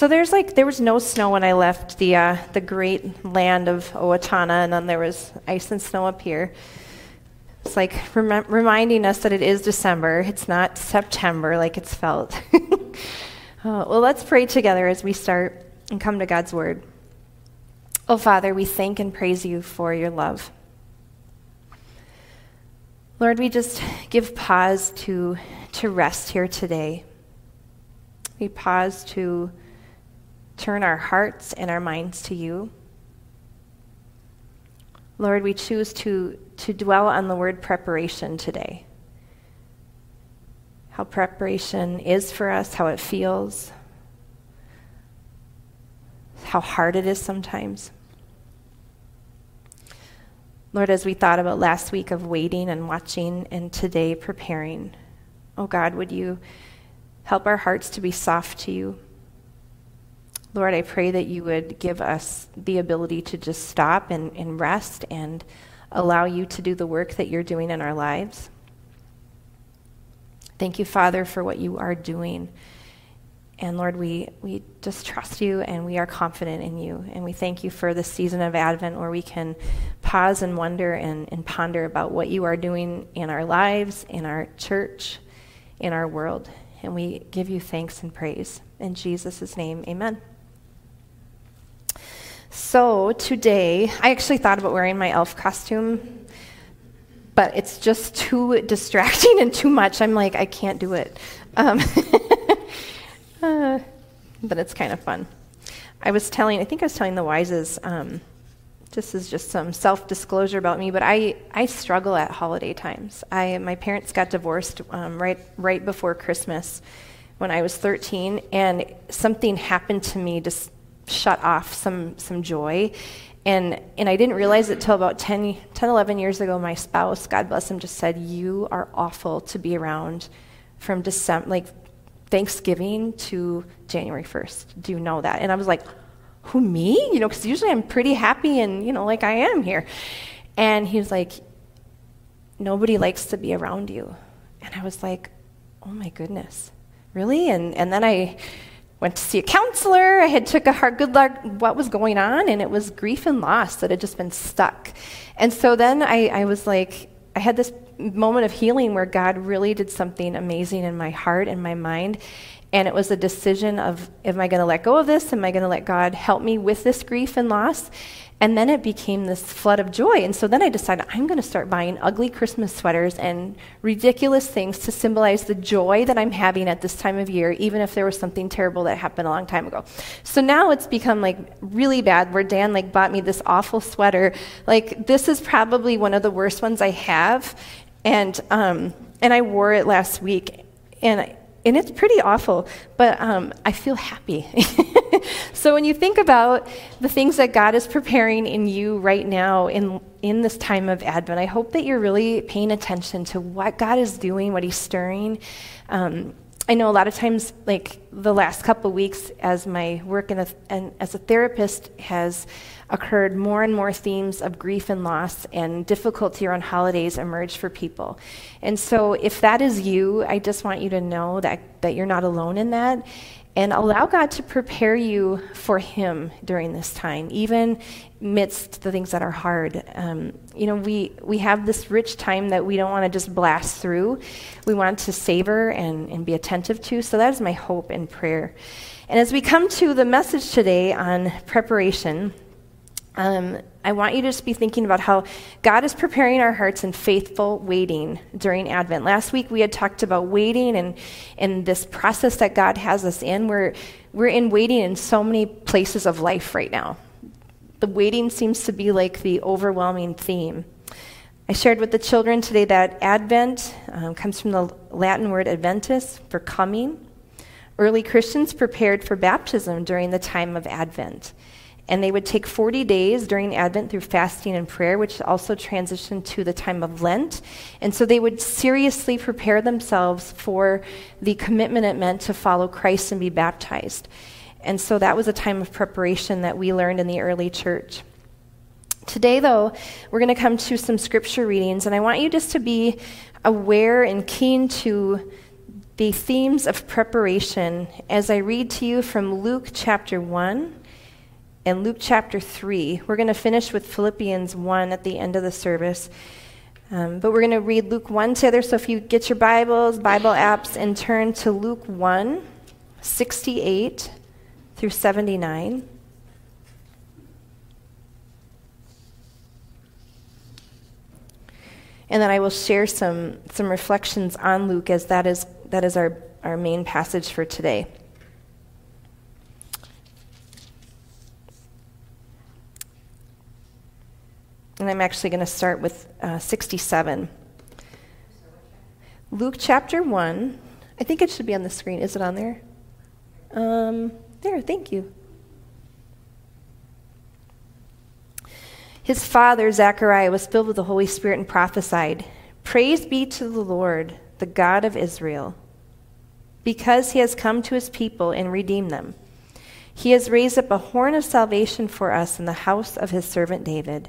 So there's like there was no snow when I left the uh, the great land of Owatonna, and then there was ice and snow up here. It's like rem- reminding us that it is December. It's not September like it's felt. uh, well, let's pray together as we start and come to God's word. Oh, Father, we thank and praise you for your love. Lord, we just give pause to, to rest here today. We pause to turn our hearts and our minds to you. Lord, we choose to, to dwell on the word preparation today. How preparation is for us, how it feels, how hard it is sometimes. Lord, as we thought about last week of waiting and watching and today preparing, oh God, would you help our hearts to be soft to you? Lord, I pray that you would give us the ability to just stop and, and rest and allow you to do the work that you're doing in our lives. Thank you, Father, for what you are doing. And Lord, we, we just trust you and we are confident in you. And we thank you for this season of Advent where we can pause and wonder and, and ponder about what you are doing in our lives, in our church, in our world. And we give you thanks and praise. In Jesus' name, amen. So today, I actually thought about wearing my elf costume, but it's just too distracting and too much. I'm like, I can't do it. Um, uh, but it's kind of fun. I was telling, I think I was telling the Wises, um, this is just some self disclosure about me, but I, I struggle at holiday times. I, my parents got divorced um, right, right before Christmas when I was 13, and something happened to me just shut off some, some joy. And, and I didn't realize it till about 10, 10, 11 years ago. My spouse, God bless him, just said, You are awful to be around from December, like Thanksgiving to January 1st. Do you know that? And I was like, Who, me? You know, because usually I'm pretty happy and, you know, like I am here. And he was like, Nobody likes to be around you. And I was like, Oh my goodness, really? And, and then I went to see a counselor. I had took a hard good look what was going on, and it was grief and loss that had just been stuck. And so then I, I was like, I had this moment of healing where God really did something amazing in my heart and my mind. And it was a decision of, am I going to let go of this? Am I going to let God help me with this grief and loss? And then it became this flood of joy. And so then I decided I'm going to start buying ugly Christmas sweaters and ridiculous things to symbolize the joy that I'm having at this time of year, even if there was something terrible that happened a long time ago. So now it's become like really bad where Dan like bought me this awful sweater. Like this is probably one of the worst ones I have. And, um, and I wore it last week. And and it's pretty awful, but um, I feel happy. so when you think about the things that God is preparing in you right now in, in this time of Advent, I hope that you're really paying attention to what God is doing, what He's stirring. Um, I know a lot of times, like the last couple of weeks, as my work a, and as a therapist has occurred, more and more themes of grief and loss and difficulty around holidays emerge for people. And so, if that is you, I just want you to know that, that you're not alone in that and allow God to prepare you for Him during this time, even amidst the things that are hard. Um, you know, we, we have this rich time that we don't want to just blast through. We want to savor and, and be attentive to. So that is my hope and prayer. And as we come to the message today on preparation, um, I want you to just be thinking about how God is preparing our hearts in faithful waiting during Advent. Last week we had talked about waiting and, and this process that God has us in. We're, we're in waiting in so many places of life right now. The waiting seems to be like the overwhelming theme. I shared with the children today that Advent um, comes from the Latin word adventus, for coming. Early Christians prepared for baptism during the time of Advent. And they would take 40 days during Advent through fasting and prayer, which also transitioned to the time of Lent. And so they would seriously prepare themselves for the commitment it meant to follow Christ and be baptized. And so that was a time of preparation that we learned in the early church. Today, though, we're going to come to some scripture readings, and I want you just to be aware and keen to the themes of preparation as I read to you from Luke chapter 1 and Luke chapter 3. We're going to finish with Philippians 1 at the end of the service. Um, but we're going to read Luke 1 together. So if you get your Bibles, Bible apps, and turn to Luke 1, 68 through 79. And then I will share some, some reflections on Luke as that is that is our, our main passage for today. And I'm actually going to start with uh, 67. Luke chapter 1. I think it should be on the screen. Is it on there? Um, there, thank you. His father, Zechariah, was filled with the Holy Spirit and prophesied Praise be to the Lord the God of Israel, because he has come to his people and redeemed them. He has raised up a horn of salvation for us in the house of his servant David,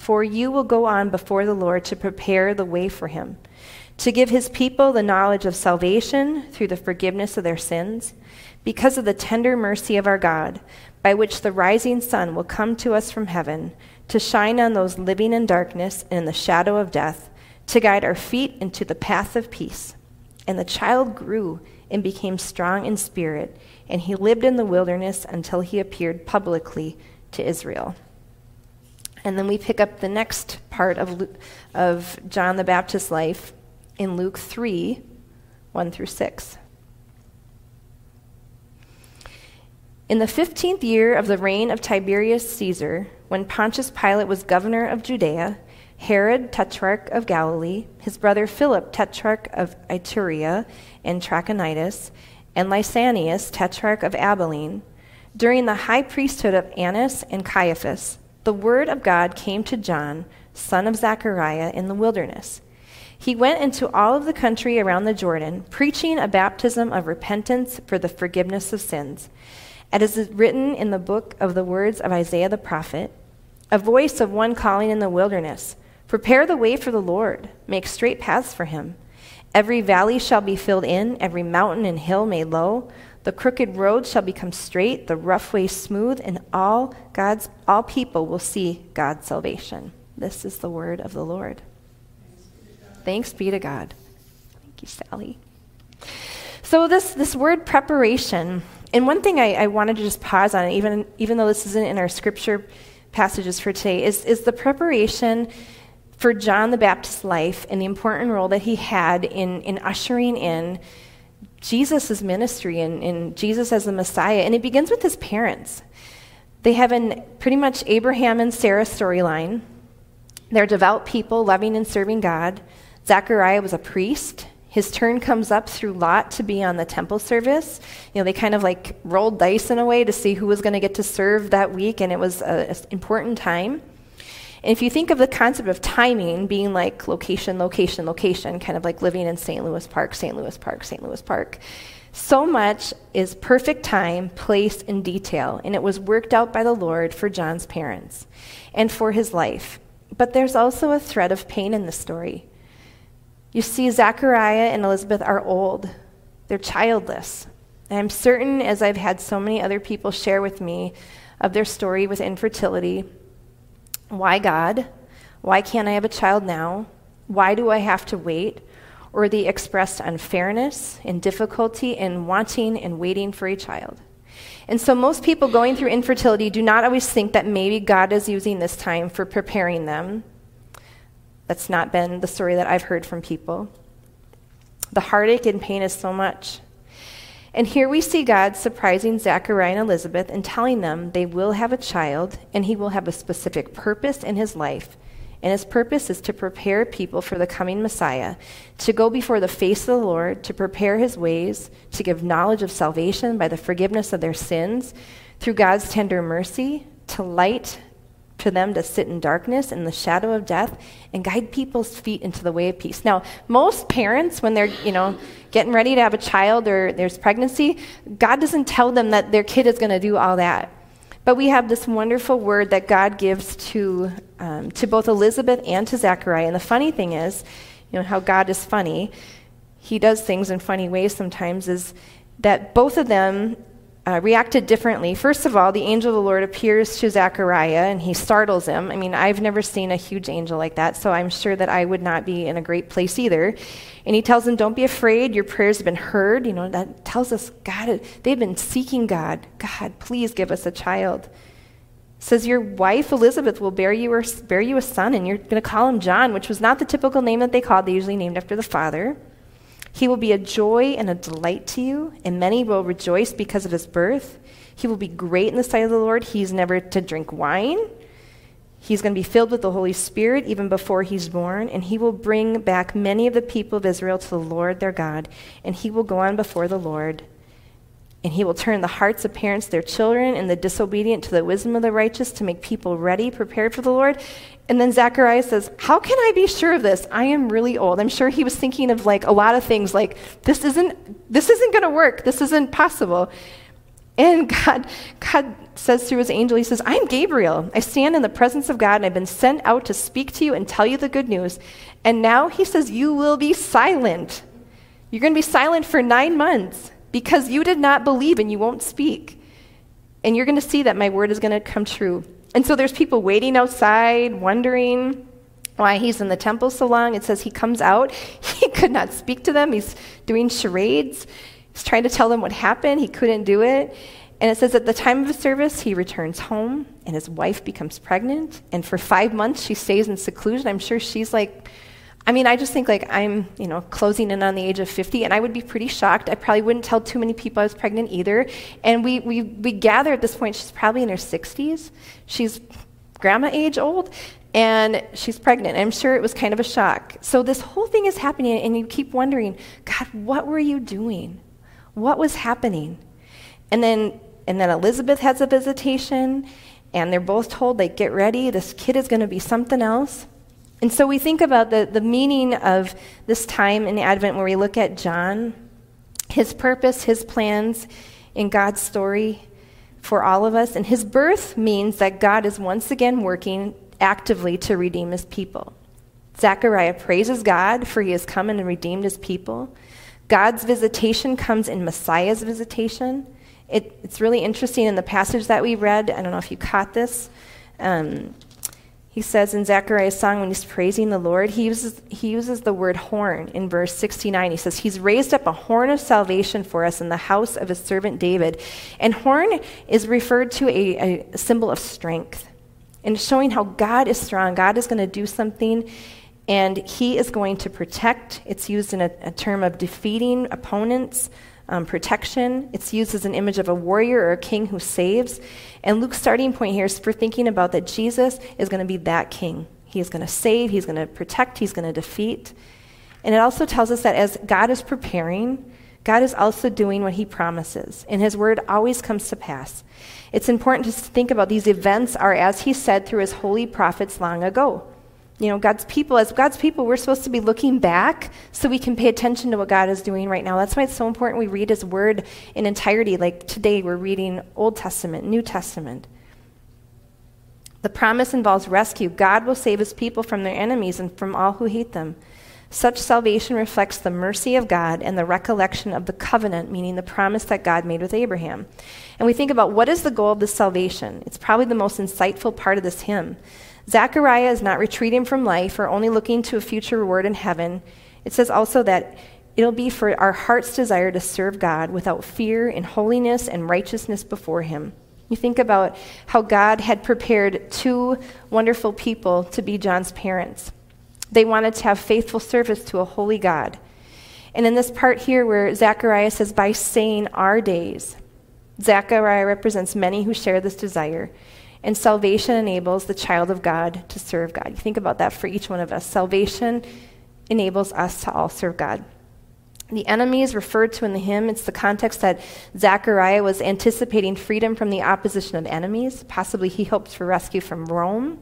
for you will go on before the Lord to prepare the way for him, to give his people the knowledge of salvation through the forgiveness of their sins, because of the tender mercy of our God, by which the rising sun will come to us from heaven, to shine on those living in darkness and in the shadow of death to guide our feet into the path of peace. And the child grew and became strong in spirit, and he lived in the wilderness until he appeared publicly to Israel. And then we pick up the next part of, of John the Baptist's life in Luke 3 1 through 6. In the fifteenth year of the reign of Tiberius Caesar, when Pontius Pilate was governor of Judea, Herod, tetrarch of Galilee, his brother Philip, tetrarch of Iturea and Trachonitis, and Lysanias, tetrarch of Abilene, during the high priesthood of Annas and Caiaphas, the word of God came to John, son of Zechariah, in the wilderness. He went into all of the country around the Jordan, preaching a baptism of repentance for the forgiveness of sins. As is written in the book of the words of Isaiah the prophet, a voice of one calling in the wilderness, Prepare the way for the Lord, make straight paths for him. Every valley shall be filled in, every mountain and hill made low. The crooked road shall become straight, the rough way smooth, and all God's all people will see God's salvation. This is the word of the Lord. Thanks be to God. Thank you, Sally. So this this word preparation, and one thing I, I wanted to just pause on, even even though this isn't in our scripture passages for today, is is the preparation for John the Baptist's life and the important role that he had in, in ushering in Jesus' ministry and, and Jesus as the Messiah. And it begins with his parents. They have an pretty much Abraham and Sarah storyline. They're devout people, loving and serving God. Zechariah was a priest. His turn comes up through Lot to be on the temple service. You know, they kind of like rolled dice in a way to see who was going to get to serve that week, and it was an important time. And if you think of the concept of timing being like location, location, location, kind of like living in St. Louis Park, St. Louis Park, St. Louis Park, so much is perfect time, place, and detail, and it was worked out by the Lord for John's parents and for his life. But there's also a thread of pain in the story. You see, Zachariah and Elizabeth are old, they're childless. And I'm certain, as I've had so many other people share with me of their story with infertility, why God? Why can't I have a child now? Why do I have to wait? Or the expressed unfairness and difficulty in wanting and waiting for a child. And so, most people going through infertility do not always think that maybe God is using this time for preparing them. That's not been the story that I've heard from people. The heartache and pain is so much. And here we see God surprising Zachariah and Elizabeth and telling them they will have a child and he will have a specific purpose in his life. And his purpose is to prepare people for the coming Messiah, to go before the face of the Lord, to prepare his ways, to give knowledge of salvation by the forgiveness of their sins through God's tender mercy, to light to them to sit in darkness and the shadow of death and guide people's feet into the way of peace. Now, most parents, when they're, you know, getting ready to have a child or there's pregnancy, God doesn't tell them that their kid is going to do all that. But we have this wonderful word that God gives to, um, to both Elizabeth and to Zechariah. And the funny thing is, you know, how God is funny. He does things in funny ways sometimes, is that both of them uh, reacted differently. First of all, the angel of the Lord appears to Zechariah and he startles him. I mean, I've never seen a huge angel like that, so I'm sure that I would not be in a great place either. And he tells him, Don't be afraid, your prayers have been heard. You know, that tells us God, they've been seeking God. God, please give us a child. says, Your wife Elizabeth will bear you, or, bear you a son, and you're going to call him John, which was not the typical name that they called. They usually named after the father. He will be a joy and a delight to you, and many will rejoice because of his birth. He will be great in the sight of the Lord. He's never to drink wine. He's going to be filled with the Holy Spirit even before he's born, and he will bring back many of the people of Israel to the Lord their God, and he will go on before the Lord. And he will turn the hearts of parents their children and the disobedient to the wisdom of the righteous to make people ready, prepared for the Lord. And then Zachariah says, How can I be sure of this? I am really old. I'm sure he was thinking of like a lot of things like, this isn't, this isn't going to work. This isn't possible. And God, God says through his angel, He says, I'm Gabriel. I stand in the presence of God, and I've been sent out to speak to you and tell you the good news. And now He says, You will be silent. You're going to be silent for nine months because you did not believe and you won't speak. And you're going to see that my word is going to come true. And so there's people waiting outside, wondering why he's in the temple so long. It says he comes out. He could not speak to them. He's doing charades. He's trying to tell them what happened. He couldn't do it. And it says at the time of his service, he returns home and his wife becomes pregnant. And for five months, she stays in seclusion. I'm sure she's like I mean, I just think like I'm, you know, closing in on the age of 50, and I would be pretty shocked. I probably wouldn't tell too many people I was pregnant either. And we, we, we gather at this point, she's probably in her 60s. She's grandma age old, and she's pregnant. I'm sure it was kind of a shock. So this whole thing is happening, and you keep wondering, God, what were you doing? What was happening? And then, and then Elizabeth has a visitation, and they're both told, like, get ready, this kid is going to be something else. And so we think about the, the meaning of this time in Advent where we look at John, his purpose, his plans in God's story for all of us. And his birth means that God is once again working actively to redeem his people. Zechariah praises God for he has come and redeemed his people. God's visitation comes in Messiah's visitation. It, it's really interesting in the passage that we read. I don't know if you caught this. Um, he says in Zechariah's song when he's praising the Lord, he uses, he uses the word horn in verse 69. He says, He's raised up a horn of salvation for us in the house of his servant David. And horn is referred to a, a symbol of strength and showing how God is strong. God is going to do something and he is going to protect. It's used in a, a term of defeating opponents, um, protection. It's used as an image of a warrior or a king who saves. And Luke's starting point here is for thinking about that Jesus is going to be that king. He is going to save, he's going to protect, he's going to defeat. And it also tells us that as God is preparing, God is also doing what he promises, and his word always comes to pass. It's important to think about these events are as he said through his holy prophets long ago you know, God's people, as God's people, we're supposed to be looking back so we can pay attention to what God is doing right now. That's why it's so important we read His Word in entirety. Like today, we're reading Old Testament, New Testament. The promise involves rescue. God will save His people from their enemies and from all who hate them. Such salvation reflects the mercy of God and the recollection of the covenant, meaning the promise that God made with Abraham. And we think about what is the goal of this salvation? It's probably the most insightful part of this hymn. Zechariah is not retreating from life or only looking to a future reward in heaven. It says also that it'll be for our heart's desire to serve God without fear in holiness and righteousness before Him. You think about how God had prepared two wonderful people to be John's parents. They wanted to have faithful service to a holy God. And in this part here where Zechariah says, by saying our days, Zechariah represents many who share this desire. And salvation enables the child of God to serve God. You think about that for each one of us. Salvation enables us to all serve God. The enemy is referred to in the hymn. It's the context that Zechariah was anticipating freedom from the opposition of enemies. Possibly he hoped for rescue from Rome,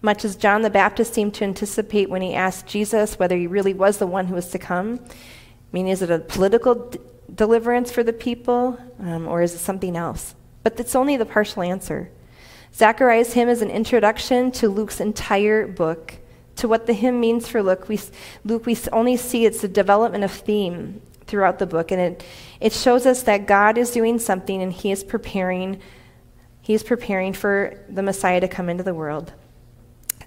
much as John the Baptist seemed to anticipate when he asked Jesus whether he really was the one who was to come. I mean, is it a political d- deliverance for the people, um, or is it something else? But it's only the partial answer. Zechariah's hymn is an introduction to Luke's entire book to what the hymn means for Luke, we, Luke, we only see it's the development of theme throughout the book, and it, it shows us that God is doing something and He is preparing. He is preparing for the Messiah to come into the world.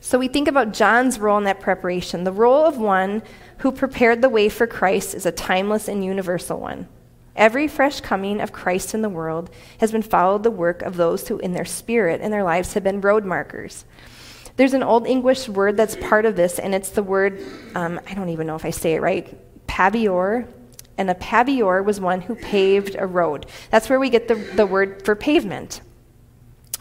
So we think about John's role in that preparation. The role of one who prepared the way for Christ is a timeless and universal one. Every fresh coming of Christ in the world has been followed the work of those who, in their spirit and their lives, have been road markers. There's an Old English word that's part of this, and it's the word, um, I don't even know if I say it right, pavior. And a pavior was one who paved a road. That's where we get the, the word for pavement.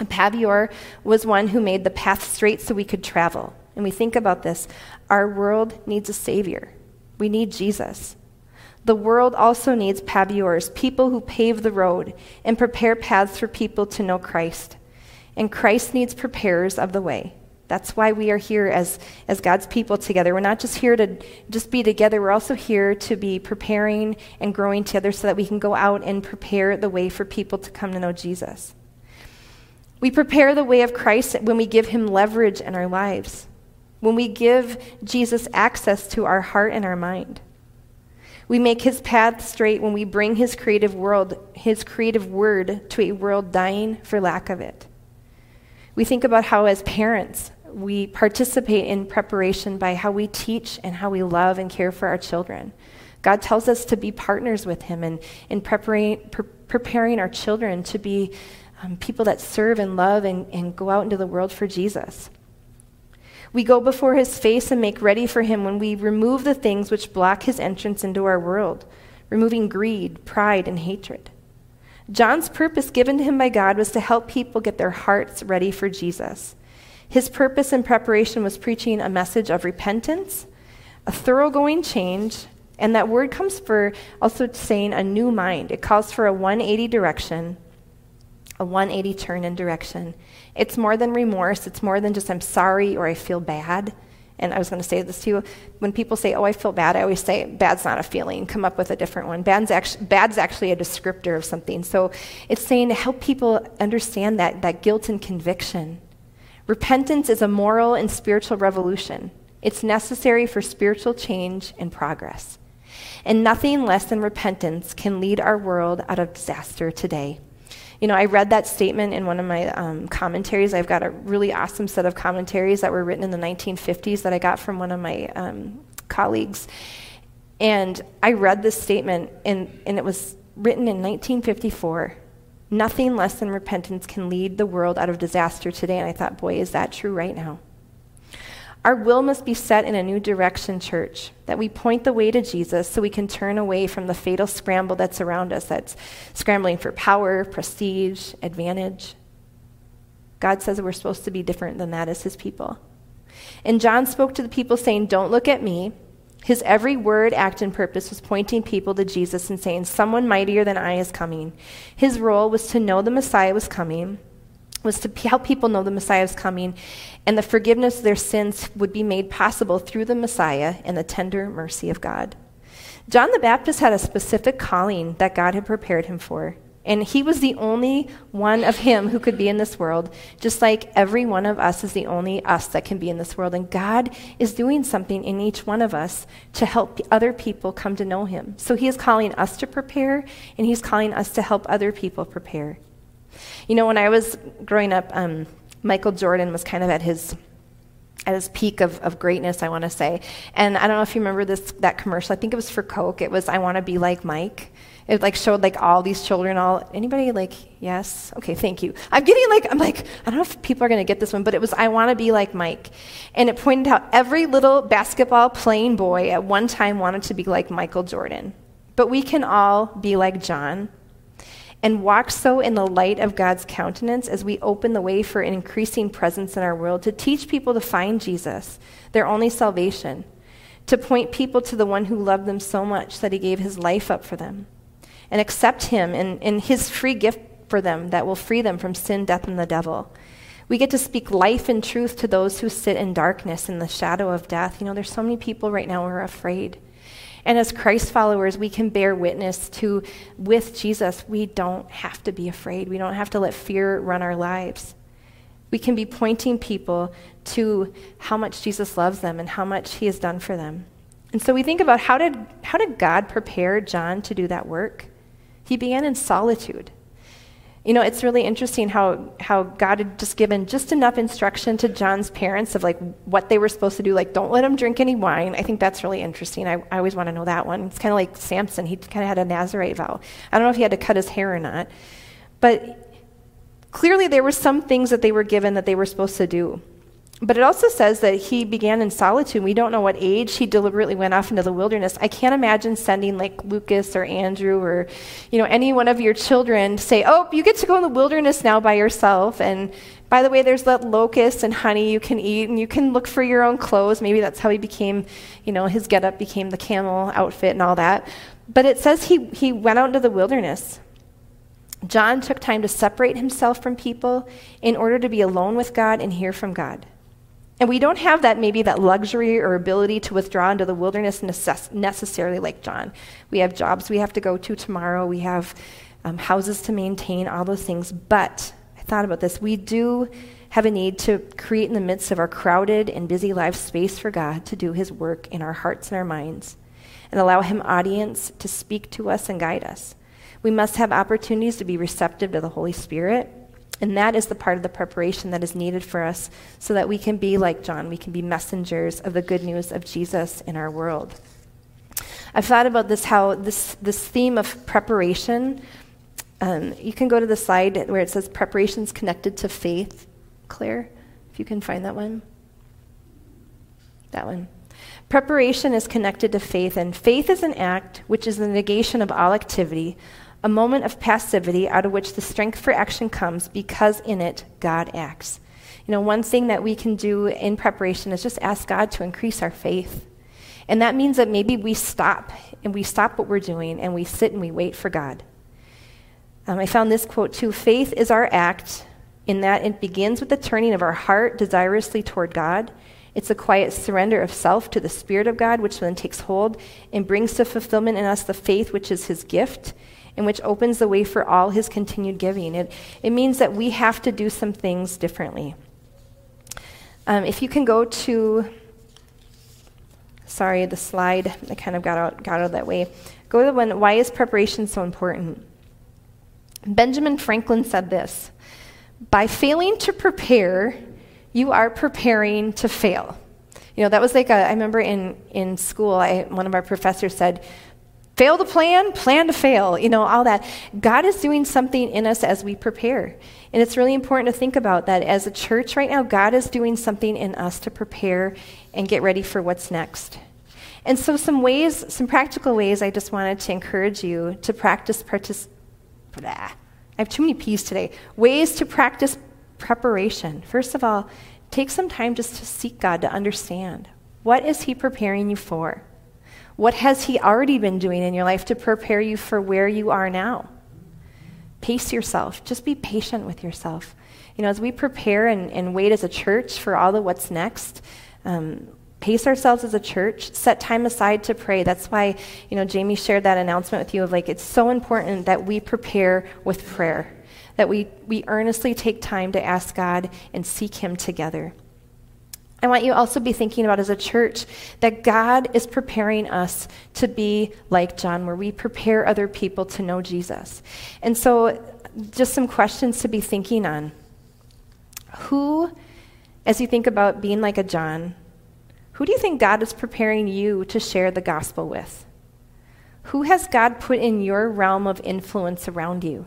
A pavior was one who made the path straight so we could travel. And we think about this our world needs a Savior. We need Jesus. The world also needs paviors, people who pave the road and prepare paths for people to know Christ. And Christ needs preparers of the way. That's why we are here as, as God's people together. We're not just here to just be together, we're also here to be preparing and growing together so that we can go out and prepare the way for people to come to know Jesus. We prepare the way of Christ when we give him leverage in our lives, when we give Jesus access to our heart and our mind. We make his path straight when we bring his creative world, his creative word to a world dying for lack of it. We think about how, as parents, we participate in preparation by how we teach and how we love and care for our children. God tells us to be partners with Him in preparing, pre- preparing our children to be um, people that serve and love and, and go out into the world for Jesus. We go before His face and make ready for Him when we remove the things which block His entrance into our world, removing greed, pride, and hatred. John's purpose given to him by God was to help people get their hearts ready for Jesus. His purpose in preparation was preaching a message of repentance, a thoroughgoing change, and that word comes for also saying a new mind. It calls for a 180 direction, a 180 turn in direction. It's more than remorse, it's more than just I'm sorry or I feel bad. And I was going to say this to you. When people say, oh, I feel bad, I always say, bad's not a feeling. Come up with a different one. Bad's actually, bad's actually a descriptor of something. So it's saying to help people understand that, that guilt and conviction. Repentance is a moral and spiritual revolution. It's necessary for spiritual change and progress. And nothing less than repentance can lead our world out of disaster today. You know, I read that statement in one of my um, commentaries. I've got a really awesome set of commentaries that were written in the 1950s that I got from one of my um, colleagues. And I read this statement, and, and it was written in 1954. Nothing less than repentance can lead the world out of disaster today. And I thought, boy, is that true right now? Our will must be set in a new direction, church, that we point the way to Jesus so we can turn away from the fatal scramble that's around us, that's scrambling for power, prestige, advantage. God says we're supposed to be different than that as his people. And John spoke to the people saying, Don't look at me, his every word, act, and purpose was pointing people to Jesus and saying, Someone mightier than I is coming. His role was to know the Messiah was coming, was to help people know the Messiah was coming, and the forgiveness of their sins would be made possible through the Messiah and the tender mercy of God. John the Baptist had a specific calling that God had prepared him for. And he was the only one of him who could be in this world, just like every one of us is the only us that can be in this world. And God is doing something in each one of us to help other people come to know him. So he is calling us to prepare, and he's calling us to help other people prepare. You know, when I was growing up, um, Michael Jordan was kind of at his at his peak of, of greatness, I want to say. And I don't know if you remember this that commercial. I think it was for Coke. It was I want to be like Mike it like showed like all these children all anybody like yes okay thank you i'm getting like i'm like i don't know if people are going to get this one but it was i want to be like mike and it pointed out every little basketball playing boy at one time wanted to be like michael jordan but we can all be like john and walk so in the light of God's countenance as we open the way for an increasing presence in our world to teach people to find Jesus, their only salvation, to point people to the one who loved them so much that he gave his life up for them, and accept him and, and his free gift for them that will free them from sin, death, and the devil. We get to speak life and truth to those who sit in darkness in the shadow of death. You know, there's so many people right now who are afraid. And as Christ followers, we can bear witness to, with Jesus, we don't have to be afraid. We don't have to let fear run our lives. We can be pointing people to how much Jesus loves them and how much he has done for them. And so we think about how did, how did God prepare John to do that work? He began in solitude. You know, it's really interesting how, how God had just given just enough instruction to John's parents of like what they were supposed to do, like don't let him drink any wine. I think that's really interesting. I, I always want to know that one. It's kind of like Samson. He kind of had a Nazarite vow. I don't know if he had to cut his hair or not, but clearly there were some things that they were given that they were supposed to do. But it also says that he began in solitude. We don't know what age he deliberately went off into the wilderness. I can't imagine sending like Lucas or Andrew or you know any one of your children to say, "Oh, you get to go in the wilderness now by yourself." And by the way, there's that locust and honey you can eat, and you can look for your own clothes. Maybe that's how he became, you know, his getup became the camel outfit and all that. But it says he he went out into the wilderness. John took time to separate himself from people in order to be alone with God and hear from God. And we don't have that maybe that luxury or ability to withdraw into the wilderness necess- necessarily like John. We have jobs we have to go to tomorrow, we have um, houses to maintain, all those things. But I thought about this. We do have a need to create in the midst of our crowded and busy life space for God to do his work in our hearts and our minds and allow him audience to speak to us and guide us. We must have opportunities to be receptive to the Holy Spirit and that is the part of the preparation that is needed for us so that we can be like John. We can be messengers of the good news of Jesus in our world. I've thought about this how this, this theme of preparation, um, you can go to the slide where it says preparations connected to faith. Claire, if you can find that one. That one. Preparation is connected to faith, and faith is an act which is the negation of all activity, a moment of passivity out of which the strength for action comes because in it God acts. You know, one thing that we can do in preparation is just ask God to increase our faith. And that means that maybe we stop and we stop what we're doing and we sit and we wait for God. Um, I found this quote too faith is our act in that it begins with the turning of our heart desirously toward God. It's a quiet surrender of self to the Spirit of God, which then takes hold and brings to fulfillment in us the faith which is His gift and which opens the way for all his continued giving. It, it means that we have to do some things differently. Um, if you can go to, sorry, the slide, I kind of got out, got out that way. Go to the one, why is preparation so important? Benjamin Franklin said this By failing to prepare, you are preparing to fail. You know, that was like a, I remember in, in school, I, one of our professors said, Fail to plan, plan to fail, you know, all that. God is doing something in us as we prepare. And it's really important to think about that as a church right now, God is doing something in us to prepare and get ready for what's next. And so, some ways, some practical ways I just wanted to encourage you to practice partic- I have too many P's today. Ways to practice preparation. First of all, take some time just to seek God to understand. What is He preparing you for? What has He already been doing in your life to prepare you for where you are now? Pace yourself. Just be patient with yourself. You know, as we prepare and, and wait as a church for all the what's next, um, pace ourselves as a church, set time aside to pray. That's why, you know, Jamie shared that announcement with you of like, it's so important that we prepare with prayer, that we, we earnestly take time to ask God and seek Him together. I want you also be thinking about as a church that God is preparing us to be like John, where we prepare other people to know Jesus. And so, just some questions to be thinking on. Who, as you think about being like a John, who do you think God is preparing you to share the gospel with? Who has God put in your realm of influence around you?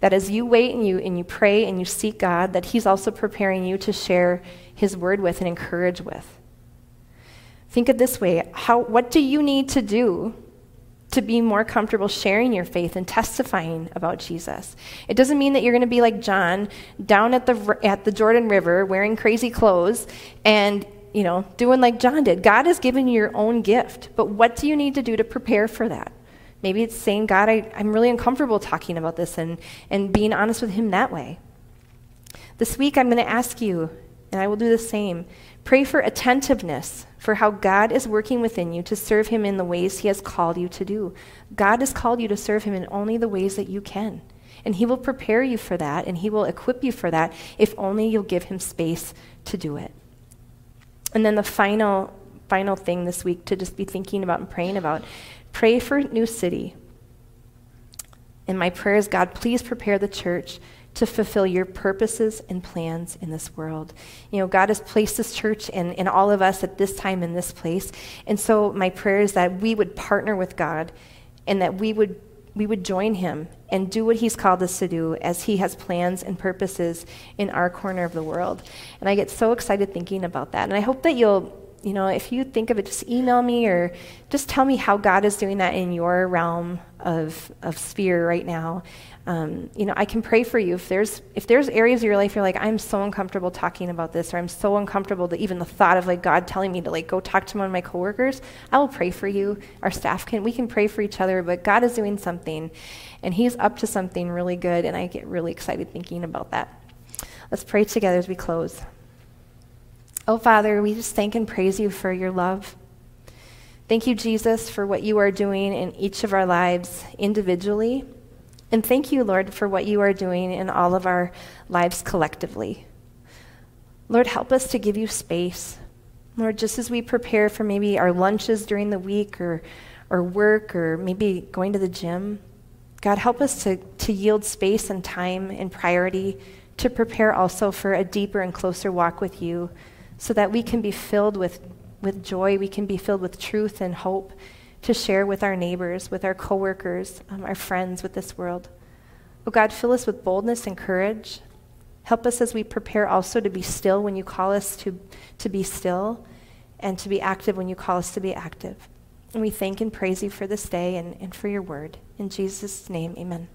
That as you wait and you, and you pray and you seek God, that He's also preparing you to share his word with and encourage with. Think of this way how, what do you need to do to be more comfortable sharing your faith and testifying about Jesus. It doesn't mean that you're going to be like John down at the, at the Jordan River wearing crazy clothes and you know, doing like John did. God has given you your own gift, but what do you need to do to prepare for that? Maybe it's saying, God, I, I'm really uncomfortable talking about this and, and being honest with Him that way. This week, I'm going to ask you, and I will do the same pray for attentiveness for how God is working within you to serve Him in the ways He has called you to do. God has called you to serve Him in only the ways that you can. And He will prepare you for that, and He will equip you for that if only you'll give Him space to do it. And then the final, final thing this week to just be thinking about and praying about pray for New City. And my prayer is God, please prepare the church to fulfill your purposes and plans in this world. You know, God has placed this church and, and all of us at this time in this place. And so my prayer is that we would partner with God and that we would we would join him and do what he's called us to do as he has plans and purposes in our corner of the world. And I get so excited thinking about that. And I hope that you'll, you know, if you think of it, just email me or just tell me how God is doing that in your realm of, of sphere right now um, you know, I can pray for you if there's if there's areas of your life you're like, I'm so uncomfortable talking about this, or I'm so uncomfortable that even the thought of like God telling me to like go talk to one of my coworkers. I will pray for you. Our staff can we can pray for each other, but God is doing something, and He's up to something really good, and I get really excited thinking about that. Let's pray together as we close. Oh Father, we just thank and praise you for your love. Thank you, Jesus, for what you are doing in each of our lives individually and thank you, Lord, for what you are doing in all of our lives collectively. Lord, help us to give you space. Lord, just as we prepare for maybe our lunches during the week or, or work or maybe going to the gym, God, help us to, to yield space and time and priority to prepare also for a deeper and closer walk with you so that we can be filled with, with joy, we can be filled with truth and hope to share with our neighbors, with our coworkers, um, our friends, with this world. Oh God, fill us with boldness and courage. Help us as we prepare also to be still when you call us to, to be still and to be active when you call us to be active. And we thank and praise you for this day and, and for your word. In Jesus' name, amen.